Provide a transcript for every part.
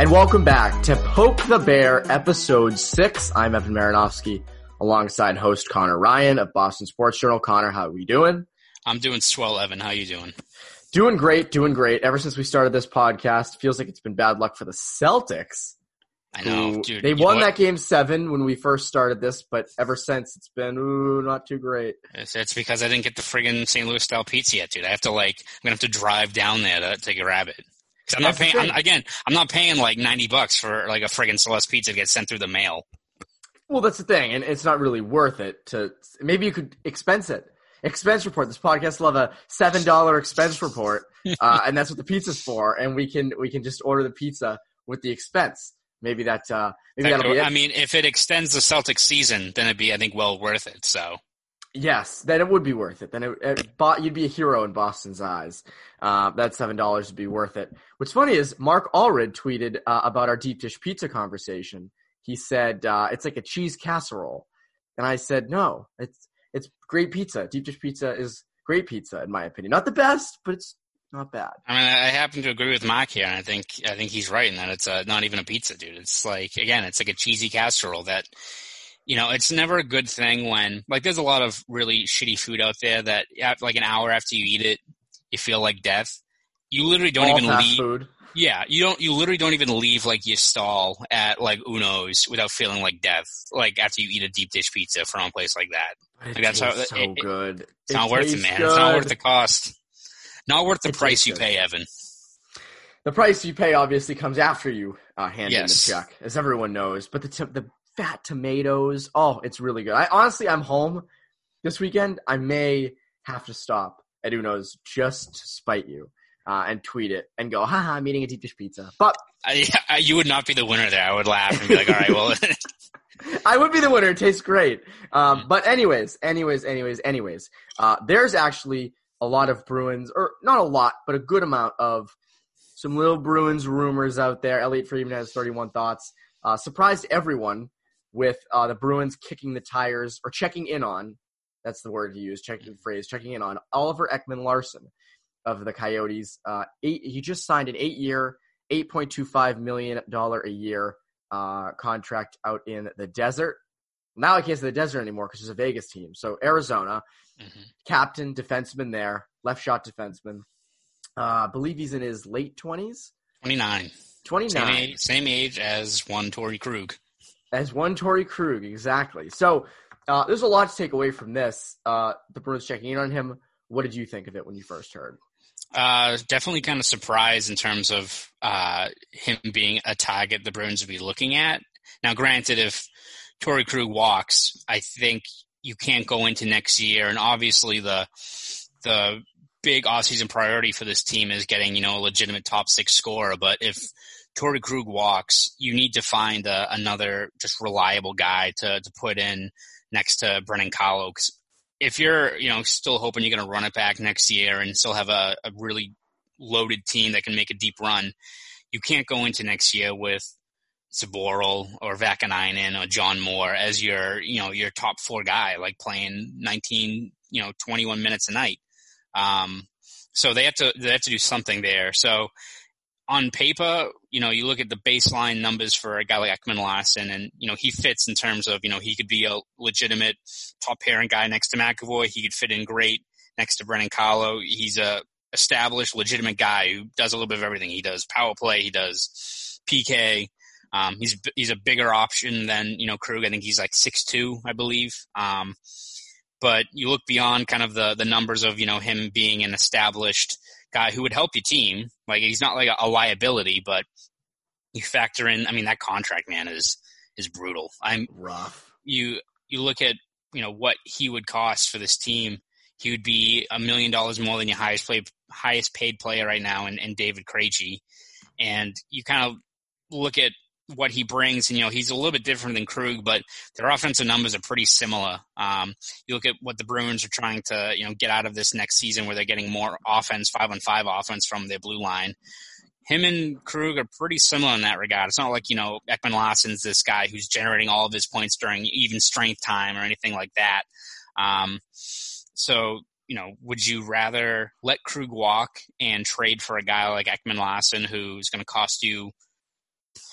And welcome back to Poke the Bear, episode six. I'm Evan Marinovsky, alongside host Conor Ryan of Boston Sports Journal. Conor, how are we doing? I'm doing swell, Evan. How are you doing? Doing great, doing great. Ever since we started this podcast, feels like it's been bad luck for the Celtics. I know, who- dude. They won that game seven when we first started this, but ever since it's been ooh, not too great. It's, it's because I didn't get the friggin' St. Louis style pizza yet, dude. I have to like, I'm gonna have to drive down there to, to grab it. I'm not paying, I'm, again, I'm not paying like 90 bucks for like a friggin' Celeste pizza to get sent through the mail. Well, that's the thing, and it's not really worth it to. Maybe you could expense it. Expense report. This podcast will have a seven dollar expense report, uh, and that's what the pizza's for. And we can we can just order the pizza with the expense. Maybe that uh, maybe that'll be it. I mean, if it extends the Celtics season, then it'd be, I think, well worth it. So, Yes, then it would be worth it. Then it, it, Bo- you'd be a hero in Boston's eyes. Uh, that seven dollars would be worth it. What's funny is Mark Allred tweeted uh, about our deep dish pizza conversation. He said uh, it's like a cheese casserole, and I said no, it's it's great pizza. Deep dish pizza is great pizza in my opinion. Not the best, but it's not bad. I mean, I happen to agree with Mark here, and I think, I think he's right in that it's uh not even a pizza, dude. It's like, again, it's like a cheesy casserole that, you know, it's never a good thing when, like, there's a lot of really shitty food out there that, like, an hour after you eat it, you feel like death. You literally don't All even leave. food. Yeah, you don't. You literally don't even leave like your stall at like Uno's without feeling like death. Like after you eat a deep dish pizza from a place like that. It Like, that's how- so it- it- good. It's not worth it, man. It's not worth the cost. Not worth the It price you good. pay, Evan. The price you pay obviously comes after you uh, hand Yes. in the check, as everyone knows. But the t- the fat tomatoes, oh, it's really good. I honestly, I'm home this weekend. I may have to stop at Uno's just to spite you uh, and tweet it and go, haha, I'm eating a deep dish pizza. But I, I, you would not be the winner there. I would laugh and be like, all right, well, I would be the winner. It tastes great. Um, but anyways, anyways, anyways, anyways, uh, there's actually a lot of Bruins, or not a lot, but a good amount of some little Bruins rumors out there. Elliotte Friedman has 31 thoughts. Uh, surprised everyone with uh, the Bruins kicking the tires or checking in on. That's the word he used. Checking the phrase. Checking in on Oliver Ekman Larsson of the Coyotes. Uh, eight. He just signed an eight-year, 8.25 million dollar a year uh, contract out in the desert. Now I can't say the desert anymore because there's a Vegas team. So Arizona, Mhm. captain, defenseman there, left shot defenseman. Uh, I believe he's in his late twenties, 29. twenty Same age, same age as one Torey Krug. As one Torey Krug exactly. So uh, there's a lot to take away from this. Uh, the Bruins checking in on him. What did you think of it when you first heard? Uh, definitely kind of surprised in terms of uh, him being a target the Bruins would be looking at. Now, granted, if Torey Krug walks, I think you can't go into next year, and obviously the the big offseason priority for this team is getting you know a legitimate top six scorer. But if Torey Krug walks, you need to find a, another just reliable guy to to put in next to Brandon Carlo. if you're you know still hoping you're going to run it back next year and still have a, a really loaded team that can make a deep run, you can't go into next year with Zboril or Vaakanainen or John Moore as your you know your top four guy, like playing 19 you know 21 minutes a night. Um, so they have to they have to do something there. So on paper, you know, you look at the baseline numbers for a guy like Ekman-Larsson, and you know he fits in terms of you know he could be a legitimate top pairing guy next to McAvoy. He could fit in great next to Brandon Carlo. He's a established, legitimate guy who does a little bit of everything. He does power play. He does PK. Um, he's he's a bigger option than you know Krug. I think he's like six two, I believe. Um, but you look beyond kind of the the numbers of you know him being an established guy who would help your team. Like he's not like a, a liability, but you factor in. I mean, that contract man is is brutal. I'm rough. You you look at you know what he would cost for this team. He would be a million dollars more than your highest play, highest paid player right now, and, and David Krejci. And you kind of look at what he brings, and you know he's a little bit different than Krug, but their offensive numbers are pretty similar. Um, you look at what the Bruins are trying to you know get out of this next season, where they're getting more offense, five on five offense from their blue line. Him and Krug are pretty similar in that regard. It's not like you know Ekman-Larsson's this guy who's generating all of his points during even strength time or anything like that. Um, so you know, would you rather let Krug walk and trade for a guy like Ekman-Larsson who's going to cost you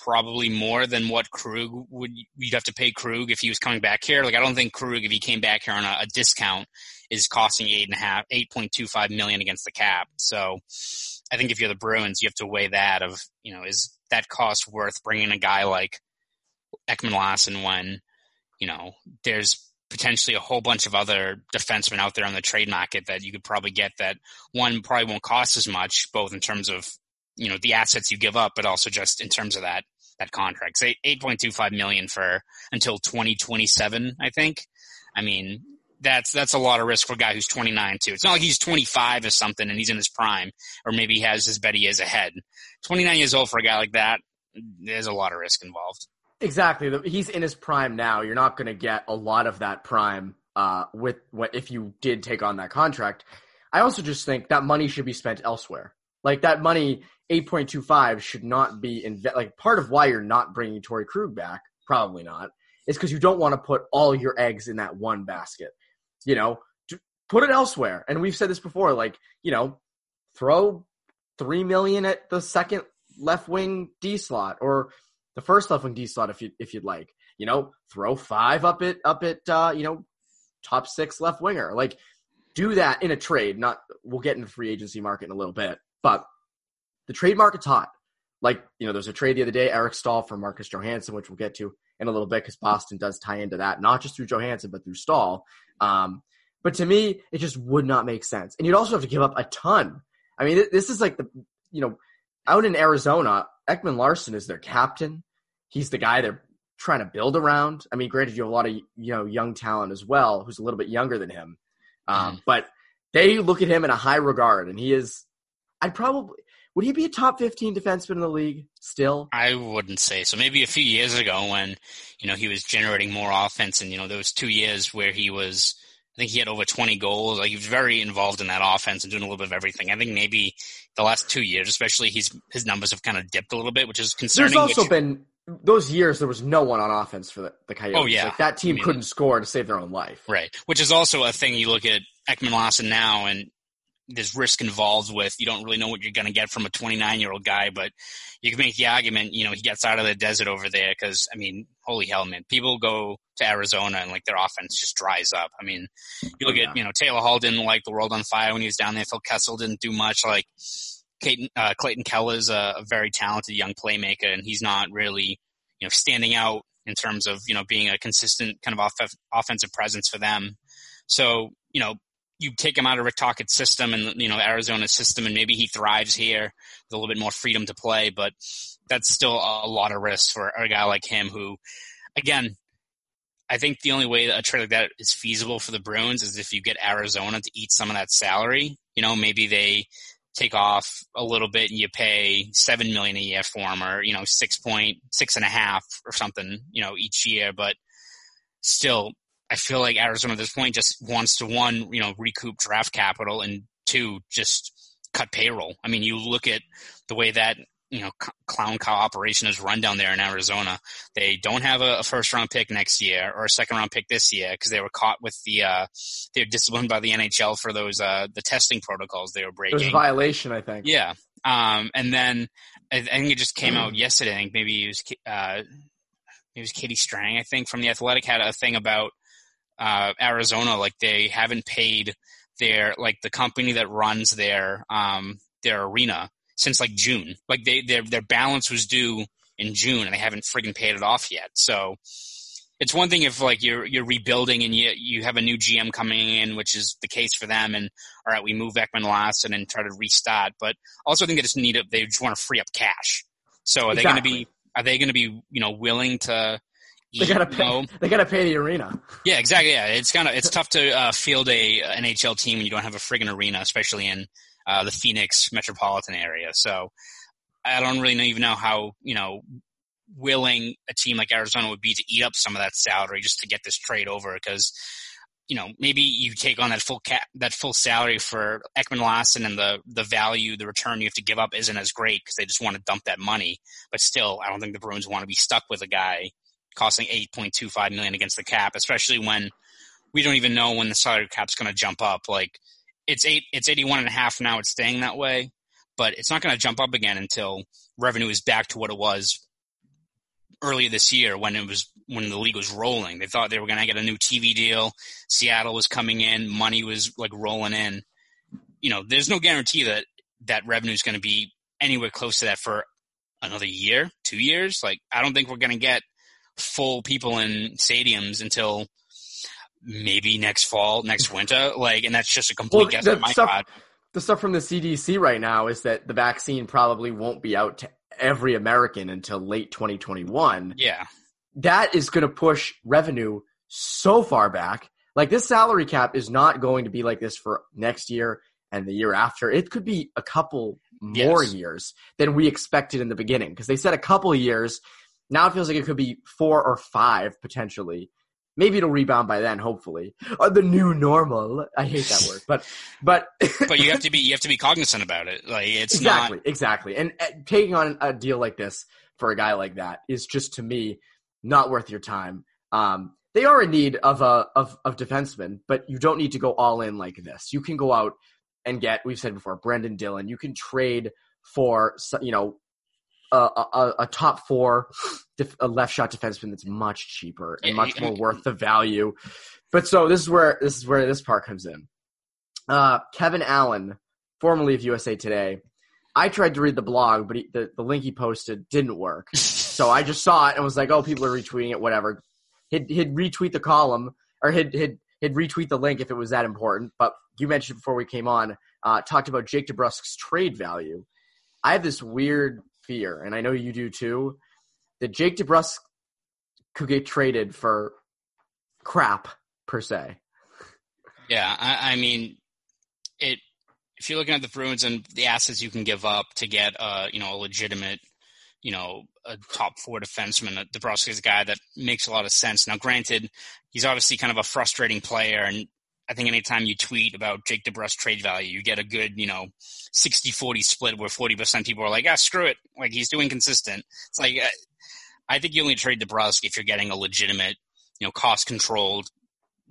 probably more than what Krug would you'd have to pay Krug if he was coming back here. Like I don't think Krug, if he came back here on a, a discount, is costing eight and a half, eight point two five million against the cap. So I think if you're the Bruins, you have to weigh that of you know is that cost worth bringing a guy like Ekman-Larsson when you know there's potentially a whole bunch of other defensemen out there on the trade market that you could probably get that one probably won't cost as much, both in terms of you know the assets you give up, but also just in terms of that that contract. Say eight point two five million for until twenty twenty seven, I think. I mean, that's that's a lot of risk for a guy who's twenty nine too. It's not like he's twenty five or something and he's in his prime, or maybe he has his better years ahead. Twenty nine years old for a guy like that, there's a lot of risk involved. Exactly. He's in his prime now. You're not going to get a lot of that prime uh, with what if you did take on that contract. I also just think that money should be spent elsewhere. Like that money 8.25 should not be inve- like part of why you're not bringing Torey Krug back, probably not, is because you don't want to put all your eggs in that one basket. You know, put it elsewhere. And we've said this before, like, you know, throw three million at the second left wing D slot or the first left wing D slot if you if you'd like. You know, throw five up at up at uh, you know, top six left winger. Like do that in a trade. Not we'll get in the free agency market in a little bit, but the trade market's hot. Like, you know, there's a trade the other day, Eric Staal for Marcus Johansson, which we'll get to in a little bit because Boston does tie into that, not just through Johansson, but through Staal. Um, but to me, it just would not make sense. And you'd also have to give up a ton. I mean, this is like the, you know, out in Arizona, Ekman Larsson is their captain. He's the guy they're trying to build around. I mean, granted, you have a lot of, you know, young talent as well, who's a little bit younger than him. Um, mm. But they look at him in a high regard, and he is, I'd probably, would he be a top 15 defenseman in the league still? I wouldn't say so. Maybe a few years ago when, you know, he was generating more offense and, you know, there was two years where he was, I think he had over 20 goals. Like he was very involved in that offense and doing a little bit of everything. I think maybe the last two years, especially he's, his numbers have kind of dipped a little bit, which is concerning. There's also which, been those years there was no one on offense for the, the Coyotes. Oh yeah, like, that team I mean, couldn't score to save their own life. Right, which is also a thing. You look at Ekman-Larsson now, and there's risk involved with you don't really know what you're going to get from a 29 year old guy, but you can make the argument, you know, he gets out of the desert over there because, I mean, holy hell, man, people go to Arizona and like their offense just dries up. I mean, you look oh, yeah. at, you know, Taylor Hall didn't like the world on fire when he was down there. Phil Kessel didn't do much. Like Clayton, uh, Clayton Keller's a, a very talented young playmaker and he's not really, you know, standing out in terms of, you know, being a consistent kind of off- offensive presence for them. So, you know, you take him out of Rick Tocchet's system and you know Arizona's system, and maybe he thrives here with a little bit more freedom to play. But that's still a lot of risk for a guy like him, who, again, I think the only way that a trade like that is feasible for the Bruins is if you get Arizona to eat some of that salary. You know, maybe they take off a little bit and you pay seven million a year for him, or you know six point six and a half or something, you know, each year. But still, I feel like Arizona at this point just wants to one, you know, recoup draft capital and two, just cut payroll. I mean, you look at the way that you know clown cow operation is run down there in Arizona. They don't have a, a first round pick next year or a second round pick this year because they were caught with the uh, they're disciplined by the NHL for those uh, the testing protocols they were breaking. There's a violation, I think. Yeah, Um, and then I, I think it just came out yesterday. I think maybe it was uh, it was Katie Strang. I think from the Athletic had a thing about uh, Arizona, like they haven't paid their like the company that runs their um, their arena since like June. Like they their their balance was due in June and they haven't friggin' paid it off yet. So it's one thing if like you're you're rebuilding and you you have a new GM coming in, which is the case for them, and all right, we move Ekman Larsson and try to restart. But also, I think they just need it. They just want to free up cash. So are exactly. they going to be? Are they going to be you know willing to? They gotta pay. Know? They gotta pay the arena. Yeah, exactly. Yeah, it's kind of it's tough to uh, field a NHL team when you don't have a friggin' arena, especially in uh, the Phoenix metropolitan area. So I don't really even know how you know willing a team like Arizona would be to eat up some of that salary just to get this trade over because you know maybe you take on that full cap that full salary for Ekman Larsson and the the value the return you have to give up isn't as great because they just want to dump that money but still I don't think the Bruins want to be stuck with a guy costing 8.25 million against the cap especially when we don't even know when the salary cap's going to jump up like it's eight it's 81 and a half now it's staying that way but it's not going to jump up again until revenue is back to what it was earlier this year when it was when the league was rolling. They thought they were going to get a new TV deal. Seattle was coming in, money was like rolling in. You know, there's no guarantee that that revenue is going to be anywhere close to that for another year, two years. Like, I don't think we're going to get full people in stadiums until maybe next fall, next winter. Like, and that's just a complete well, guess my stuff, The stuff from the CDC right now is that the vaccine probably won't be out to every American until late 2021. Yeah. That is going to push revenue so far back. Like this salary cap is not going to be like this for next year and the year after. It could be a couple more yes. years than we expected in the beginning because they said a couple years. Now it feels like it could be four or five potentially. Maybe it'll rebound by then, hopefully. Or the new normal. I hate that word, but but but you have to be you have to be cognizant about it. Like it's exactly not... exactly. And uh, taking on a deal like this for a guy like that is just to me not worth your time. Um, they are in need of a of of defensemen, but you don't need to go all in like this. You can go out and get we've said before Brendan Dillon. You can trade for you know a, a, a top four def, a left shot defenseman that's much cheaper and much more worth the value. But so this is where this is where this part comes in. Uh, Kevin Allen, formerly of USA Today, I tried to read the blog, but he, the the link he posted didn't work. so I just saw it and was like, "Oh, people are retweeting it. Whatever." He'd, he'd retweet the column or he'd, he'd he'd retweet the link if it was that important. But you mentioned before we came on, uh, talked about Jake DeBrusk's trade value. I have this weird fear, and I know you do too, that Jake DeBrusk could get traded for crap per se. Yeah, I, I mean, it. If you're looking at the Bruins and the assets you can give up to get, uh, you know, a legitimate, you know, a top four defenseman, DeBrusk is a guy that makes a lot of sense. Now, granted, he's obviously kind of a frustrating player, and I think anytime you tweet about Jake DeBrusk trade value, you get a good, you know, 60-40 split where 40% people are like, ah, screw it. Like he's doing consistent. It's like, uh, I think you only trade DeBrusk if you're getting a legitimate, you know, cost controlled,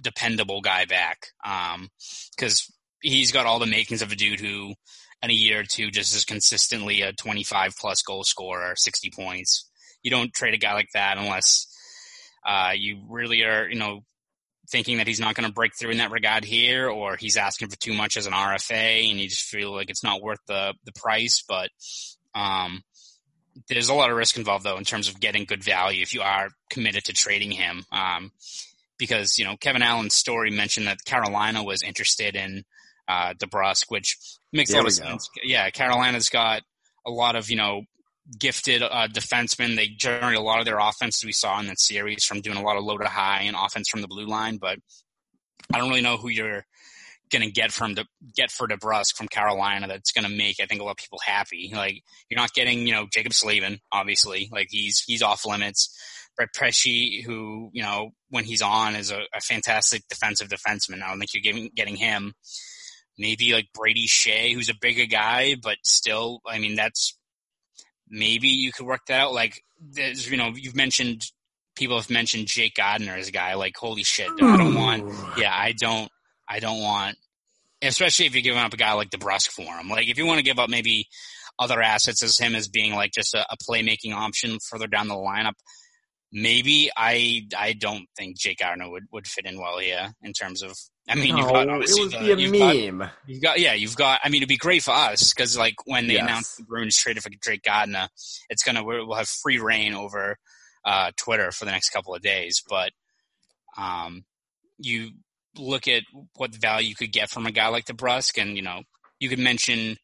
dependable guy back. Um, cause he's got all the makings of a dude who in a year or two just is consistently a 25 plus goal scorer, 60 points. You don't trade a guy like that unless, uh, you really are, you know, thinking that he's not going to break through in that regard here, or he's asking for too much as an RFA, and you just feel like it's not worth the the price. But um, there's a lot of risk involved, though, in terms of getting good value if you are committed to trading him. Um, because you know Kevin Allen's story mentioned that Carolina was interested in uh, DeBrusk, which makes there a lot of sense. Yeah, Carolina's got a lot of you know gifted uh, defensemen. They generate a lot of their offense we saw in that series from doing a lot of low to high and offense from the blue line. But I don't really know who you're going to get from to get for DeBrusk from Carolina that's going to make I think a lot of people happy. Like you're not getting you know Jaccob Slavin obviously like he's he's off limits. Brett Pesce, who you know when he's on is a, a fantastic defensive defenseman. I don't think you're getting getting him. Maybe like Brady Skjei, who's a bigger guy, but still, I mean that's maybe you could work that out. Like, there's, you know, you've mentioned people have mentioned Jake Gardiner as a guy. Like, holy shit, I don't want. Yeah, I don't. I don't want. Especially if you're giving up a guy like DeBrusk for him. Like, if you want to give up maybe other assets as him as being like just a, a playmaking option further down the lineup. Maybe I I don't think Jake Gardiner would, would fit in well here in terms of I mean, no, you've got obviously it would the, be a you've meme. Got, you've got yeah, you've got. I mean, it'd be great for us because like when they Yes. announce the Bruins traded for Drake Gardner, it's gonna we'll have free reign over uh, Twitter for the next couple of days. But um, you look at what value you could get from a guy like DeBrusk, and you know you could mention.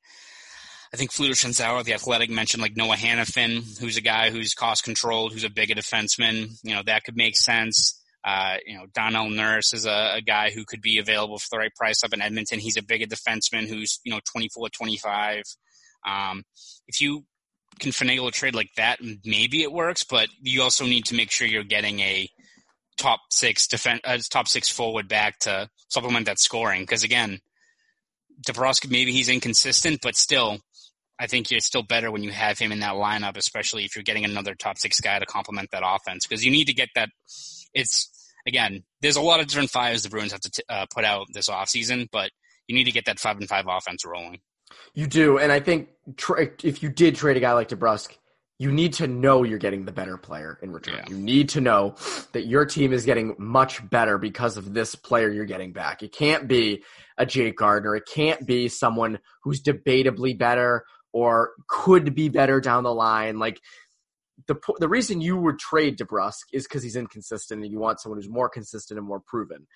I think Fluto Shinzawa, the athletic, mentioned like Noah Hanifin, who's a guy who's cost controlled, who's a bigger defenseman. You know, that could make sense. Uh, you know, Darnell Nurse is a, a guy who could be available for the right price up in Edmonton. He's a bigger defenseman who's, you know, 24, 25. Um, if you can finagle a trade like that, maybe it works, but you also need to make sure you're getting a top six defense, uh, top six forward back to supplement that scoring. Because again, DeBrusk, maybe he's inconsistent, but still, I think you're still better when you have him in that lineup, especially if you're getting another top six guy to complement that offense. Because you need to get that. It's again, there's a lot of different fires the Bruins have to t- uh, put out this offseason, but you need to get that five and five offense rolling. You do, and I think tra- if you did trade a guy like DeBrusk, you need to know you're getting the better player in return. Yeah. You need to know that your team is getting much better because of this player you're getting back. It can't be a Jake Gardiner. It can't be someone who's debatably better or could be better down the line. Like the the reason you would trade DeBrusk is because he's inconsistent, and you want someone who's more consistent and more proven.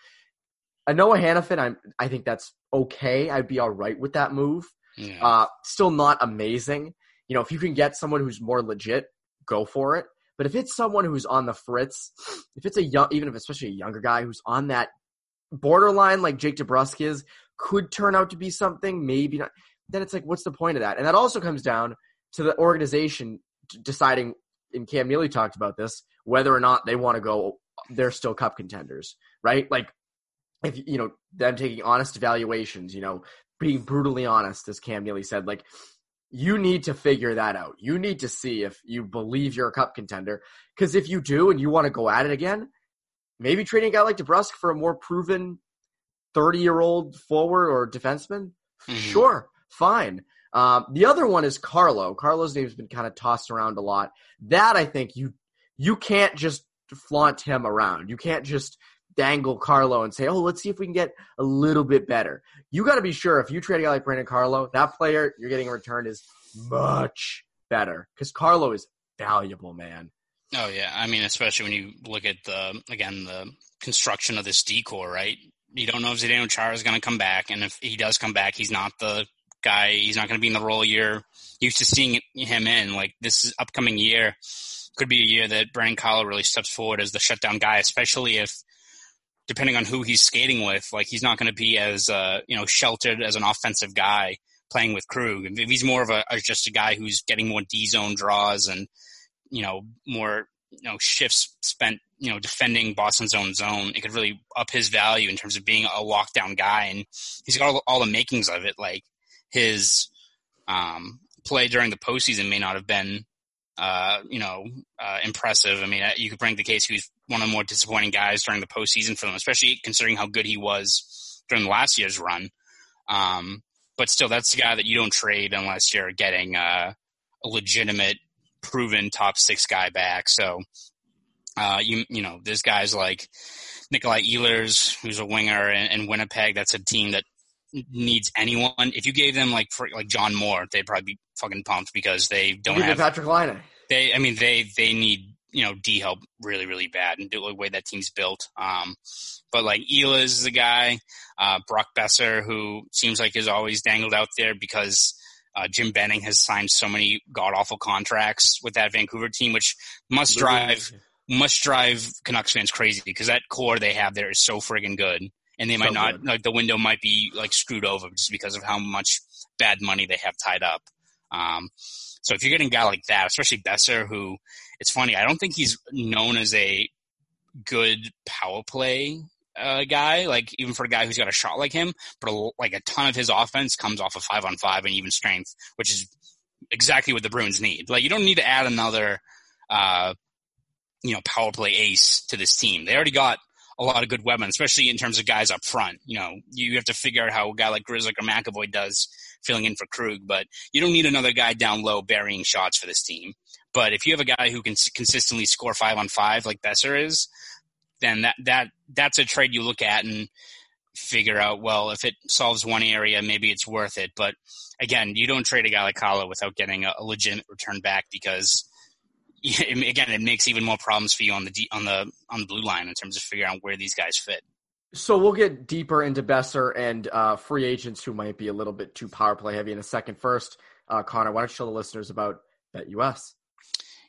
A Noah Hanifin, I'm I think that's okay. I'd be all right with that move. Yeah. Uh, still not amazing. You know, if you can get someone who's more legit, go for it. But if it's someone who's on the fritz, if it's a young, even if especially a younger guy who's on that borderline like Jake DeBrusk is, could turn out to be something, maybe not. Then it's like, what's the point of that? And that also comes down to the organization deciding. And Cam Neely talked about this whether or not they want to go. They're still cup contenders, right? Like if you know them taking honest evaluations, you know, being brutally honest, as Cam Neely said, like you need to figure that out. You need to see if you believe you're a cup contender. Because if you do and you want to go at it again, maybe trading a guy like DeBrusk for a more proven 30 year old forward or defenseman, Mhm. sure, fine. Um, the other one is Carlo. Carlo's name's been kind of tossed around a lot. That I think you you can't just flaunt him around. You can't just dangle Carlo and say, "Oh, let's see if we can get a little bit better." You got to be sure if you trade a guy like Brandon Carlo, that player you're getting in return is much better because Carlo is valuable, man. Oh yeah, I mean, especially when you look at the again the construction of this decor, right? You don't know if Zdeno Chara is going to come back, and if he does come back, he's not the guy. He's not going to be in the role you're used to seeing him in. Like this upcoming year could be a year that Brandon Carlo really steps forward as the shutdown guy, especially if depending on who he's skating with, like he's not going to be as uh, you know sheltered as an offensive guy playing with Krug. If he's more of a, a just a guy who's getting more D zone draws and you know more you know shifts spent you know defending Boston's own zone, it could really up his value in terms of being a lockdown guy, and he's got all, all the makings of it. Like his um, play during the postseason may not have been uh, you know uh, impressive. I mean, uh, you could bring the case he was one of the more disappointing guys during the postseason for them, especially considering how good he was during the last year's run. Um, but still, that's the guy that you don't trade unless you're getting uh, a legitimate, proven top six guy back. So, uh, you you know, there's guys like Nikolai Ehlers, who's a winger in, in Winnipeg. That's a team that needs anyone. If you gave them like for, like John Moore, they'd probably be fucking pumped because they don't have Patrik Laine. they I mean they they need you know D help really really bad and the way that team's built. Um, but like Ehlers is a guy, uh, Brock Boeser who seems like is always dangled out there because uh, Jim Benning has signed so many god awful contracts with that Vancouver team, which must drive must drive Canucks fans crazy because that core they have there is so friggin' good. And they might So not good. like the window might be like screwed over just because of how much bad money they have tied up. Um, so if you're getting a guy like that, especially Boeser, who it's funny, I don't think he's known as a good power play uh, guy, like even for a guy who's got a shot like him, but a, like a ton of his offense comes off of five on five and even strength, which is exactly what the Bruins need. Like you don't need to add another, uh, you know, power play ace to this team. They already got a lot of good weapons, especially in terms of guys up front. You know, you have to figure out how a guy like Grizzly or McAvoy does filling in for Krug, but you don't need another guy down low burying shots for this team. But if you have a guy who can consistently score five on five like Boeser is, then that that that's a trade you look at and figure out. Well, if it solves one area, maybe it's worth it. But again, you don't trade a guy like Haula without getting a, a legitimate return back because again, it makes even more problems for you on the on the on the blue line in terms of figuring out where these guys fit. So we'll get deeper into Boeser and uh, free agents who might be a little bit too power play heavy in a second. First, uh, Conor, why don't you tell the listeners about BetUS?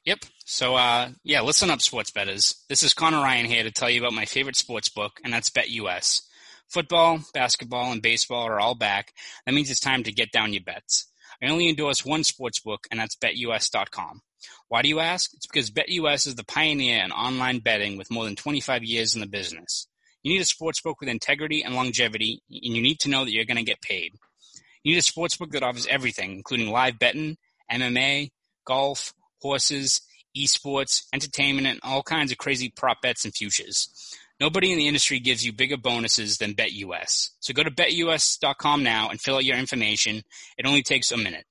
Yep. So, uh, yeah, listen up, sports betters. This is Conor Ryan here to tell you about my favorite sports book, and that's BetUS. Football, basketball, and baseball are all back. That means it's time to get down your bets. I only endorse one sports book, and that's BetUS.com. Why do you ask? It's because BetUS is the pioneer in online betting with more than 25 years in the business. You need a sportsbook with integrity and longevity, and you need to know that you're going to get paid. You need a sportsbook that offers everything, including live betting, MMA, golf, horses, esports, entertainment, and all kinds of crazy prop bets and futures. Nobody in the industry gives you bigger bonuses than BetUS. So go to betus.com now and fill out your information. It only takes a minute.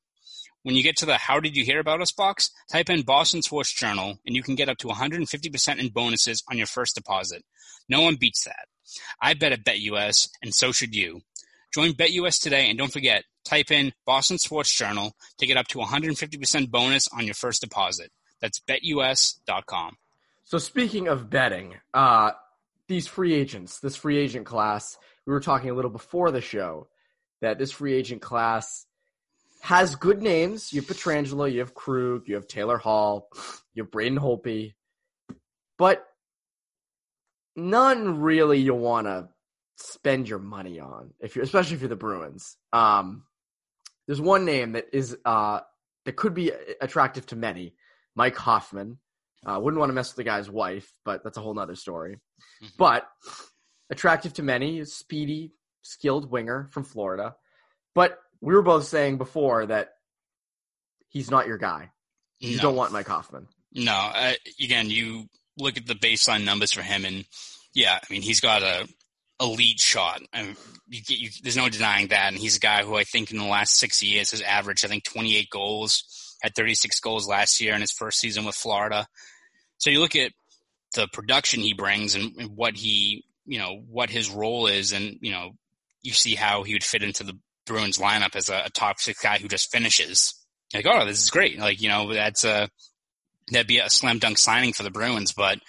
When you get to the How Did You Hear About Us box, type in Boston Sports Journal and you can get up to 150% in bonuses on your first deposit. No one beats that. I bet at BetUS, and so should you. Join BetUS today and don't forget, type in Boston Sports Journal to get up to 150% bonus on your first deposit. That's betus.com. So speaking of betting, uh, these free agents, this free agent class, we were talking a little before the show that this free agent class has good names. You have Pietrangelo, you have Krug, you have Taylor Hall, you have Braden Holtby, but none really you want to spend your money on if you're, especially if you're the Bruins. Um, there's one name that is uh, that could be attractive to many, Mike Hoffman. Uh, wouldn't want to mess with the guy's wife, but that's a whole nother story. Mm-hmm. But attractive to many, speedy, skilled winger from Florida. But we were both saying before that he's not your guy. You no. don't want Mike Hoffman. No, uh, again, you look at the baseline numbers for him, and yeah, I mean he's got a elite shot. and you, you, there's no denying that. And he's a guy who I think in the last six years has averaged I think 28 goals, had 36 goals last year in his first season with Florida. So you look at the production he brings and, and what he you know what his role is, and you know you see how he would fit into the Bruins lineup as a, a top six guy who just finishes. Like, oh, this is great. Like, you know, that's a that'd be a slam dunk signing for the Bruins. But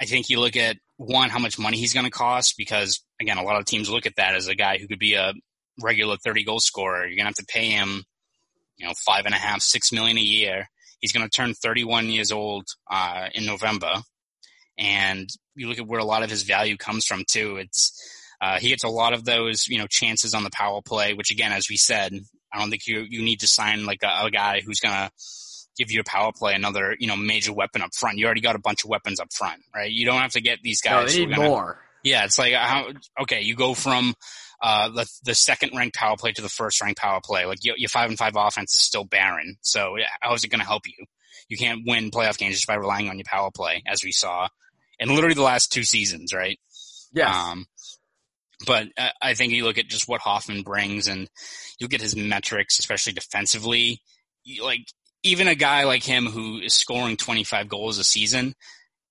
I think you look at one, how much money he's going to cost, because again, a lot of teams look at that as a guy who could be a regular 30 goal scorer. You're going to have to pay him, you know, five and a half, six million a year. He's going to turn 31 years old uh, in November. And you look at where a lot of his value comes from too. It's uh, he gets a lot of those, you know, chances on the power play, which again, as we said, I don't think you you need to sign like a, a guy who's gonna give you a power play another, you know, major weapon up front. You already got a bunch of weapons up front, right? You don't have to get these guys. No, they need gonna, more. Yeah, it's like how okay, you go from uh, the the second ranked power play to the first ranked power play. Like your, your five and five offense is still barren. So how is it going to help you? You can't win playoff games just by relying on your power play, as we saw in literally the last two seasons, right? Yeah. Um, but I think you look at just what Hoffman brings, and you look at his metrics, especially defensively. Like even a guy like him who is scoring 25 goals a season,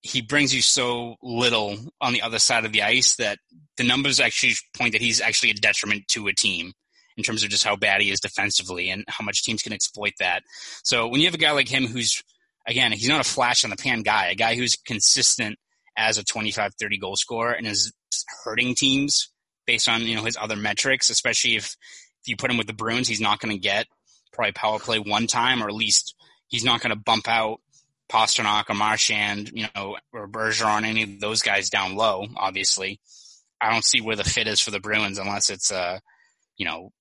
he brings you so little on the other side of the ice that the numbers actually point that he's actually a detriment to a team in terms of just how bad he is defensively and how much teams can exploit that. So when you have a guy like him who's again, he's not a flash in the pan guy, a guy who's consistent as a 25, 30 goal scorer and is hurting teams based on you know his other metrics, especially if, if you put him with the Bruins, he's not going to get probably power play one time, or at least he's not going to bump out Pastrnak or Marchand, you know, or Bergeron, any of those guys down low. Obviously, I don't see where the fit is for the Bruins unless it's uh, you know,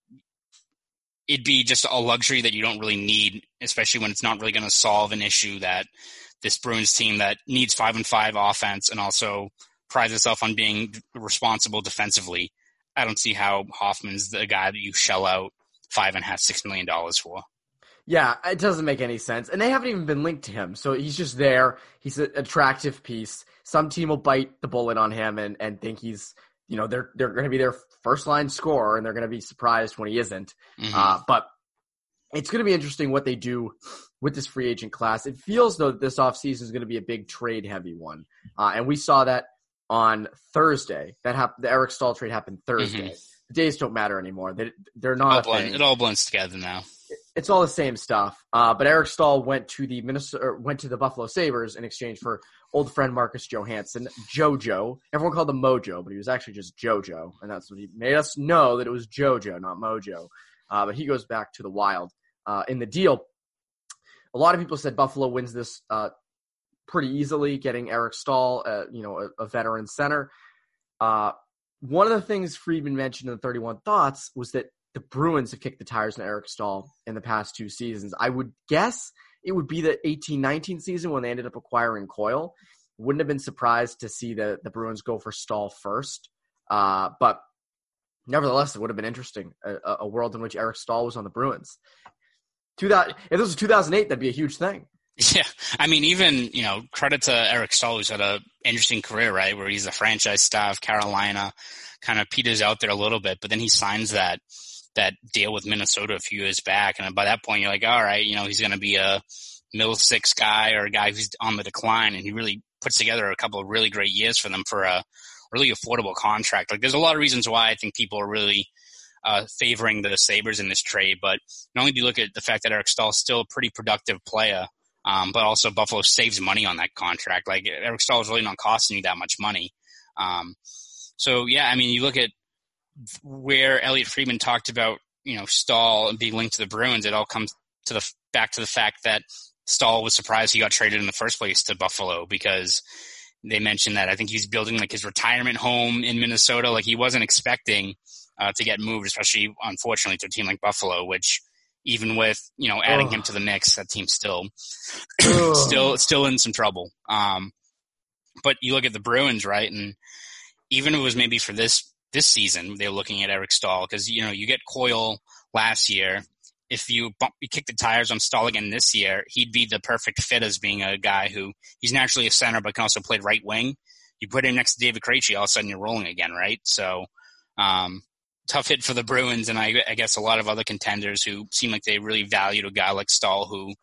it'd be just a luxury that you don't really need, especially when it's not really going to solve an issue that this Bruins team that needs five and five offense and also prides itself on being responsible defensively. I don't see how Hoffman's the guy that you shell out five and a half, six million dollars for. Yeah, it doesn't make any sense. And they haven't even been linked to him. So he's just there. He's an attractive piece. Some team will bite the bullet on him and, and think he's you know they're they're going to be their first line scorer, and they're going to be surprised when he isn't. Mhm. Uh, but it's going to be interesting what they do with this free agent class. It feels though that this offseason is going to be a big trade heavy one, uh, and we saw that on Thursday. That happened. The Eric Staal trade happened Thursday. The days don't matter anymore. They, they're Mm-hmm. All not. a thing it all blends together now. it's all the same stuff. Uh, but Eric Staal went to the Minnesota, went to the Buffalo Sabres in exchange for old friend Marcus Johansson, JoJo. Everyone called him Mojo, but he was actually just JoJo, and that's what he made us know that it was JoJo, not Mojo. Uh, but he goes back to the Wild uh, in the deal. A lot of people said Buffalo wins this uh, pretty easily, getting Eric Staal, uh, you know, a, a veteran center. Uh, one of the things Friedman mentioned in the 31 Thoughts was that the Bruins have kicked the tires on Eric Staal in the past two seasons. I would guess it would be the 18-19 season when they ended up acquiring Coyle. Wouldn't have been surprised to see the, the Bruins go for Staal first. Uh, but nevertheless, it would have been interesting, a, a- a world in which Eric Staal was on the Bruins. 2000, if this was 2008, that'd be a huge thing. Yeah, I mean, even you know, credit to Eric Staal, who's had a interesting career, right? Where he's a franchise star of Carolina, kind of peters out there a little bit, but then he signs that that deal with Minnesota a few years back, and by that point, you're like, all right, you know, he's going to be a middle six guy or a guy who's on the decline, and he really puts together a couple of really great years for them for a really affordable contract. Like, there's a lot of reasons why I think people are really uh, favoring the Sabres in this trade, but not only do you look at the fact that Eric Staal is still a pretty productive player. Um, but also Buffalo saves money on that contract. Like Eric Staal is really not costing you that much money. Um, so yeah, I mean, you look at where Elliotte Friedman talked about, you know, Staal and being linked to the Bruins. It all comes to the back to the fact that Staal was surprised he got traded in the first place to Buffalo because they mentioned that I think he's building like his retirement home in Minnesota. Like he wasn't expecting uh, to get moved, especially unfortunately to a team like Buffalo, which even with you know adding Ugh. him to the mix, that team's still still still in some trouble. Um, but you look at the Bruins, right, and even if it was maybe for this this season, they're looking at Eric Staal because you know you get Coyle last year. If you bump, you kick the tires on Staal again this year, he'd be the perfect fit as being a guy who he's naturally a center but can also play right wing. You put him next to David Krejci, all of a sudden you're rolling again, right? So, um, tough hit for the Bruins, and I, I guess a lot of other contenders who seem like they really valued a guy like Staal, who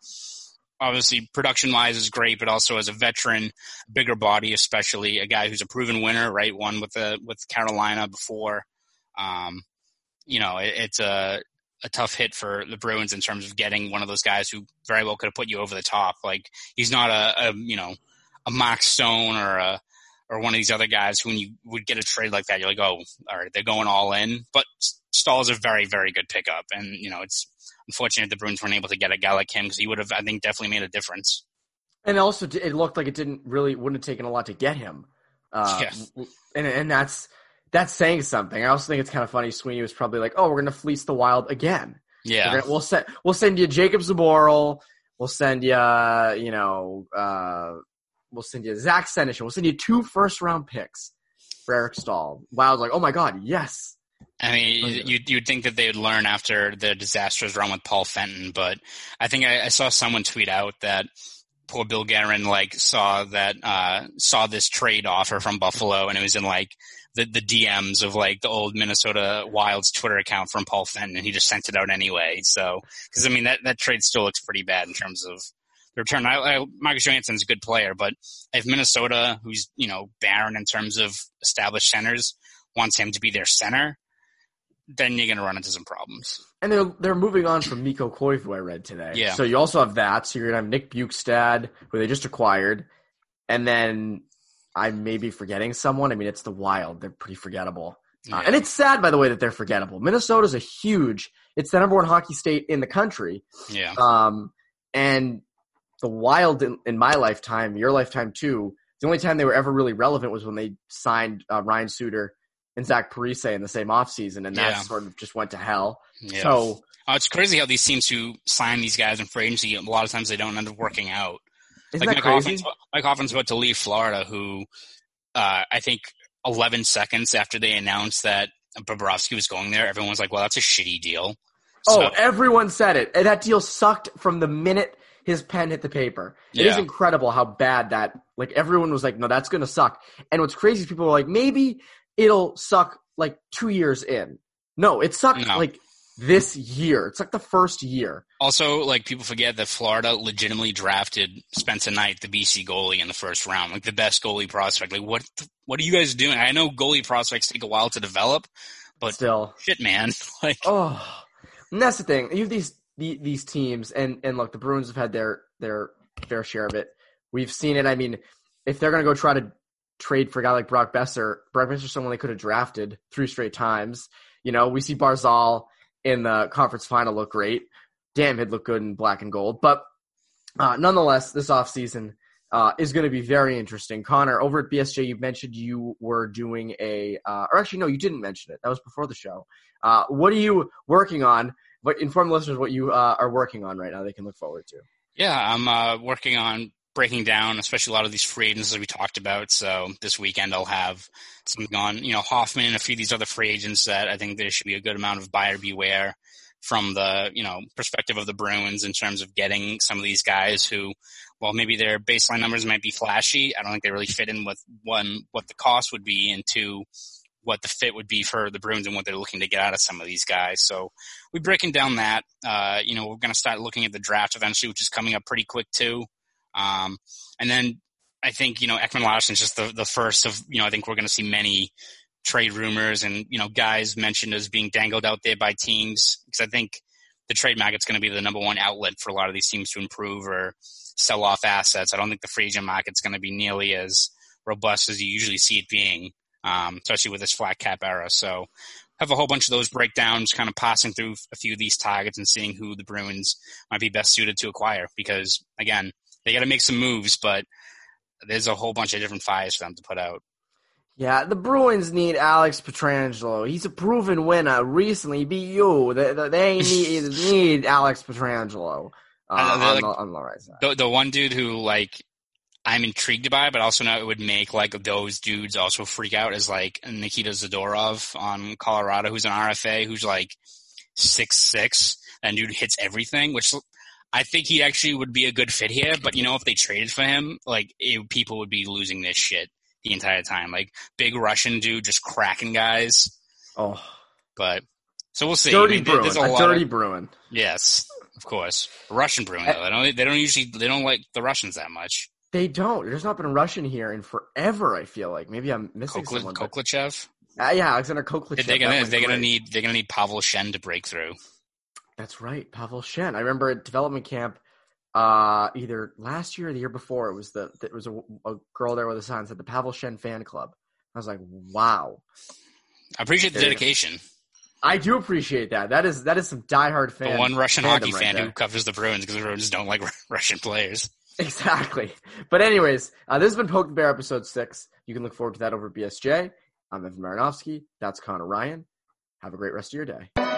obviously production wise is great, but also as a veteran, bigger body, especially a guy who's a proven winner, right? One with the with Carolina before. Um, you know, it, it's a a tough hit for the Bruins in terms of getting one of those guys who very well could have put you over the top. Like he's not a, a you know a Mark Stone or a or one of these other guys who when you would get a trade like that, you're like, oh, all right, they're going all in. But Staal is a very, very good pickup, and you know it's unfortunate the Bruins weren't able to get a guy like him because he would have, I think, definitely made a difference. And also, it looked like it didn't really wouldn't have taken a lot to get him. Uh, Yeah. and and that's that's saying something. I also think it's kind of funny. Sweeney was probably like, "Oh, we're gonna fleece the Wild again. Yeah, gonna, we'll send we'll send you Jakub Zboril. We'll send you, you know, uh, we'll send you Zach Senyshyn. We'll send you two first round picks for Eric Stahl. Wild's like, oh my god, yes. I mean, Oh, yeah. you you'd think that they would learn after the disastrous run with Paul Fenton, but I think I, I saw someone tweet out that poor Bill Guerin like saw that uh saw this trade offer from Buffalo, and it was in like the the DMs of like the old Minnesota Wild's Twitter account from Paul Fenton, and he just sent it out anyway. So, because I mean that that trade still looks pretty bad in terms of the return. I, I, Marcus Johansson's a good player, but if Minnesota, who's you know barren in terms of established centers, wants him to be their center, then you're going to run into some problems. And they're they're moving on from Mikko Koivu. I read today. Yeah. So you also have that. So you're gonna have Nick Bjugstad, who they just acquired, and then I may be forgetting someone. I mean, it's the Wild. They're pretty forgettable. Uh, and it's sad, by the way, that they're forgettable. Minnesota's a huge. It's the number one hockey state in the country. Yeah, Um, and the Wild in, in my lifetime, your lifetime too. The only time they were ever really relevant was when they signed uh, Ryan Suter and Zach Parise in the same offseason, and that Yeah. sort of just went to hell. yeah. So Uh, it's crazy how these teams who sign these guys in free agency, a lot of times they don't end up working out. isn't like that Mike crazy? Hoffman's, Mike Hoffman's about to leave Florida, who uh, I think 11 seconds after they announced that Bobrovsky was going there, everyone was like, "Well, that's a shitty deal." Oh, everyone said it. And that deal sucked from the minute his pen hit the paper. It is Yeah. incredible how bad that. Like everyone was like, "No, that's going to suck." And what's crazy is people were like, "Maybe it'll suck like two years in. No, it sucked No. like this year. It's like the first year. Also, like people forget that Florida legitimately drafted Spencer Knight, the BC goalie, in the first round, like the best goalie prospect. Like, what? What are you guys doing? I know goalie prospects take a while to develop, but Still, shit, man, like oh, and that's the thing. You have these the, these teams, and and look, the Bruins have had their their fair share of it. We've seen it. I mean, if they're gonna go try to trade for a guy like Brock Boeser, Brock Boeser's someone they could have drafted three straight times. You know, we see Barzal in the conference final look great. Damn, he'd look good in black and gold. But uh, nonetheless, this offseason uh, is going to be very interesting. Conor, over at BSJ, you mentioned you were doing a, uh, or actually, no, you didn't mention it. That was before the show. Uh, what are you working on? But inform listeners what you uh, are working on right now. They can look forward to. Yeah, I'm uh, working on breaking down, especially a lot of these free agents that we talked about. So this weekend I'll have something on, you know, Hoffman and a few of these other free agents that I think there should be a good amount of buyer beware from the, you know, perspective of the Bruins in terms of getting some of these guys who, well, maybe their baseline numbers might be flashy. I don't think they really fit in with one, what the cost would be and two, what the fit would be for the Bruins and what they're looking to get out of some of these guys. So we're breaking down that. Uh, you know, we're going to start looking at the draft eventually, which is coming up pretty quick too. Um, and then I think, you know, Ekman Larsson's just the, the first of, you know, I think we're going to see many trade rumors and, you know, guys mentioned as being dangled out there by teams because I think the trade market's going to be the number one outlet for a lot of these teams to improve or sell off assets. I don't think the free agent market's going to be nearly as robust as you usually see it being, um, especially with this flat cap era. So have a whole bunch of those breakdowns, kind of passing through a few of these targets and seeing who the Bruins might be best suited to acquire. Because again, they got to make some moves, but there's a whole bunch of different fires for them to put out. Yeah, the Bruins need Alex Pietrangelo. He's a proven winner. Recently beat you. They, they- they need, need Alex Pietrangelo uh, Uh, on, like- the, on the right side. The, the one dude who like I'm intrigued by, but also know it would make like those dudes also freak out is like Nikita Zadorov on Colorado, who's an RFA, who's like six six. That dude hits everything, which I think he actually would be a good fit here. But you know, if they traded for him, like it, people would be losing this shit the entire time. Like big Russian dude just cracking guys. Oh, But so we'll see. dirty I mean, Bruin. there's A, a lot dirty of- Bruin. yes, of course, Russian Bruin. Though. They don't. They don't usually. They don't like the Russians that much. They don't. There's not been a Russian here in forever. I feel like maybe I'm missing Kokla- someone. but-. Uh, yeah, Alexander Khokhlachev. They're gonna they're gonna need they're gonna need Pavel Shen to break through. That's right, Pavel Shen. I remember at development camp, uh, either last year or the year before. It was the it was a, a girl there with a sign that said the Pavel Shen fan club. I was like, wow. I appreciate the dedication. I do appreciate that. That is that is some diehard fan. The one Russian hockey right fan there. who covers the Bruins because the Bruins don't like Russian players. Exactly. But anyways, uh, this has been Poke Bear episode six. You can look forward to that over BSJ. I'm Evan Marinofsky. That's Conor Ryan. Have a great rest of your day.